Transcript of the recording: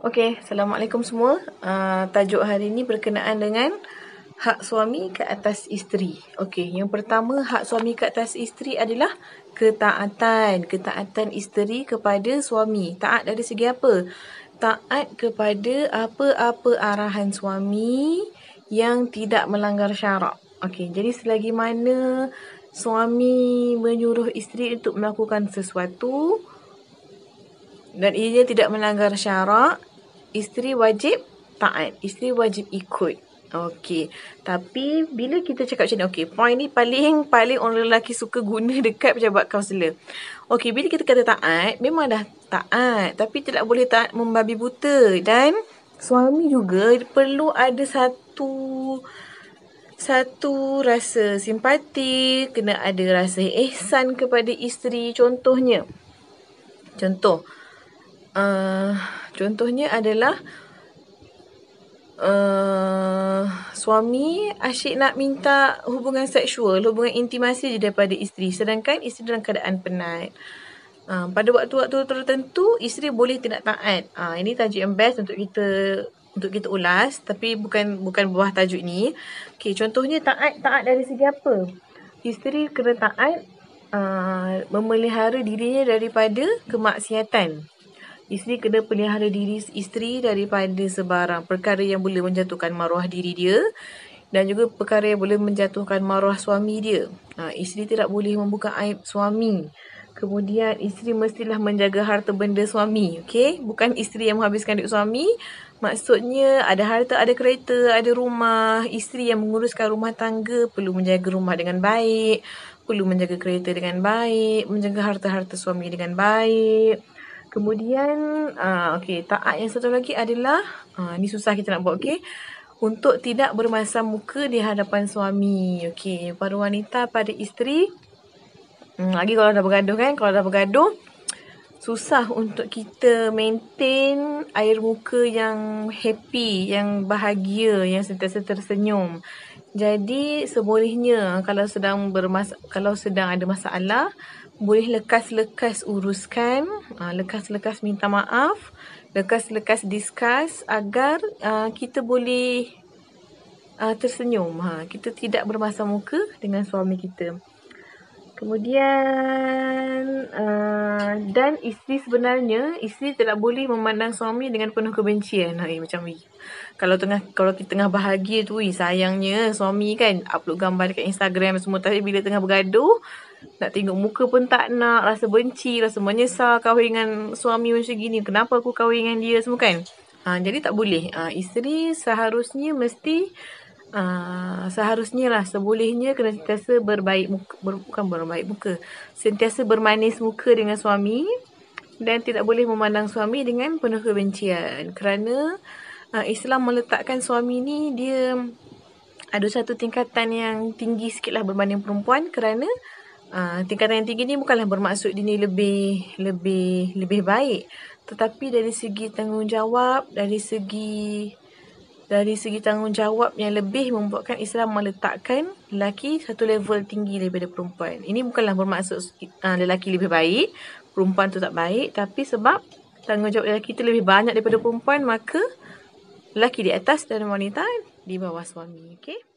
Okey, Assalamualaikum semua. Uh, tajuk hari ini berkenaan dengan hak suami ke atas isteri. Okey, yang pertama hak suami ke atas isteri adalah ketaatan. Ketaatan isteri kepada suami. Taat dari segi apa? Taat kepada apa-apa arahan suami yang tidak melanggar syarak. Okey, jadi selagi mana suami menyuruh isteri untuk melakukan sesuatu dan ia tidak melanggar syarak, isteri wajib taat. Isteri wajib ikut. Okey. Tapi bila kita cakap macam ni, okey, point ni paling paling orang lelaki suka guna dekat pejabat kaunselor. Okey, bila kita kata taat, memang dah taat, tapi tidak boleh taat membabi buta dan suami juga perlu ada satu satu rasa simpati, kena ada rasa ihsan kepada isteri contohnya. Contoh, uh, contohnya adalah uh, suami asyik nak minta hubungan seksual, hubungan intimasi je daripada isteri sedangkan isteri dalam keadaan penat. Uh, pada waktu-waktu tertentu isteri boleh tidak taat. Uh, ini tajuk yang best untuk kita untuk kita ulas tapi bukan bukan buah tajuk ni. Okey, contohnya taat taat dari segi apa? Isteri kena taat uh, memelihara dirinya daripada kemaksiatan. Isteri kena pelihara diri isteri daripada sebarang perkara yang boleh menjatuhkan maruah diri dia dan juga perkara yang boleh menjatuhkan maruah suami dia. Ha, isteri tidak boleh membuka aib suami. Kemudian isteri mestilah menjaga harta benda suami. Okay? Bukan isteri yang menghabiskan duit suami. Maksudnya ada harta, ada kereta, ada rumah. Isteri yang menguruskan rumah tangga perlu menjaga rumah dengan baik. Perlu menjaga kereta dengan baik. Menjaga harta-harta suami dengan baik. Kemudian, uh, okay, taat yang satu lagi adalah, uh, ni susah kita nak buat, okay. Untuk tidak bermasam muka di hadapan suami. Okay, para wanita, pada isteri. Hmm, lagi kalau dah bergaduh kan, kalau dah bergaduh. Susah untuk kita maintain air muka yang happy, yang bahagia, yang sentiasa tersenyum. Jadi sebolehnya kalau sedang bermas kalau sedang ada masalah, boleh lekas-lekas uruskan, uh, lekas-lekas minta maaf, lekas-lekas discuss agar uh, kita boleh uh, tersenyum. Ha, kita tidak bermasa muka dengan suami kita. Kemudian uh, dan isteri sebenarnya isteri tidak boleh memandang suami dengan penuh kebencian. Ha, eh, macam ni. Kalau tengah kalau kita tengah bahagia tu, eh, sayangnya suami kan upload gambar dekat Instagram semua tapi bila tengah bergaduh nak tengok muka pun tak nak, rasa benci, rasa menyesal kahwin dengan suami macam gini. Kenapa aku kahwin dengan dia semua kan? Ha, jadi tak boleh. Ha, isteri seharusnya mesti uh, seharusnya lah sebolehnya kena sentiasa berbaik muka, ber, bukan berbaik muka. Sentiasa bermanis muka dengan suami dan tidak boleh memandang suami dengan penuh kebencian. Kerana uh, Islam meletakkan suami ni dia ada satu tingkatan yang tinggi sikit lah berbanding perempuan kerana Uh, tingkatan yang tinggi ni bukanlah bermaksud dia ni lebih lebih lebih baik tetapi dari segi tanggungjawab dari segi dari segi tanggungjawab yang lebih membuatkan Islam meletakkan lelaki satu level tinggi daripada perempuan. Ini bukanlah bermaksud uh, lelaki lebih baik, perempuan tu tak baik tapi sebab tanggungjawab lelaki tu lebih banyak daripada perempuan maka lelaki di atas dan wanita di bawah suami. Okay?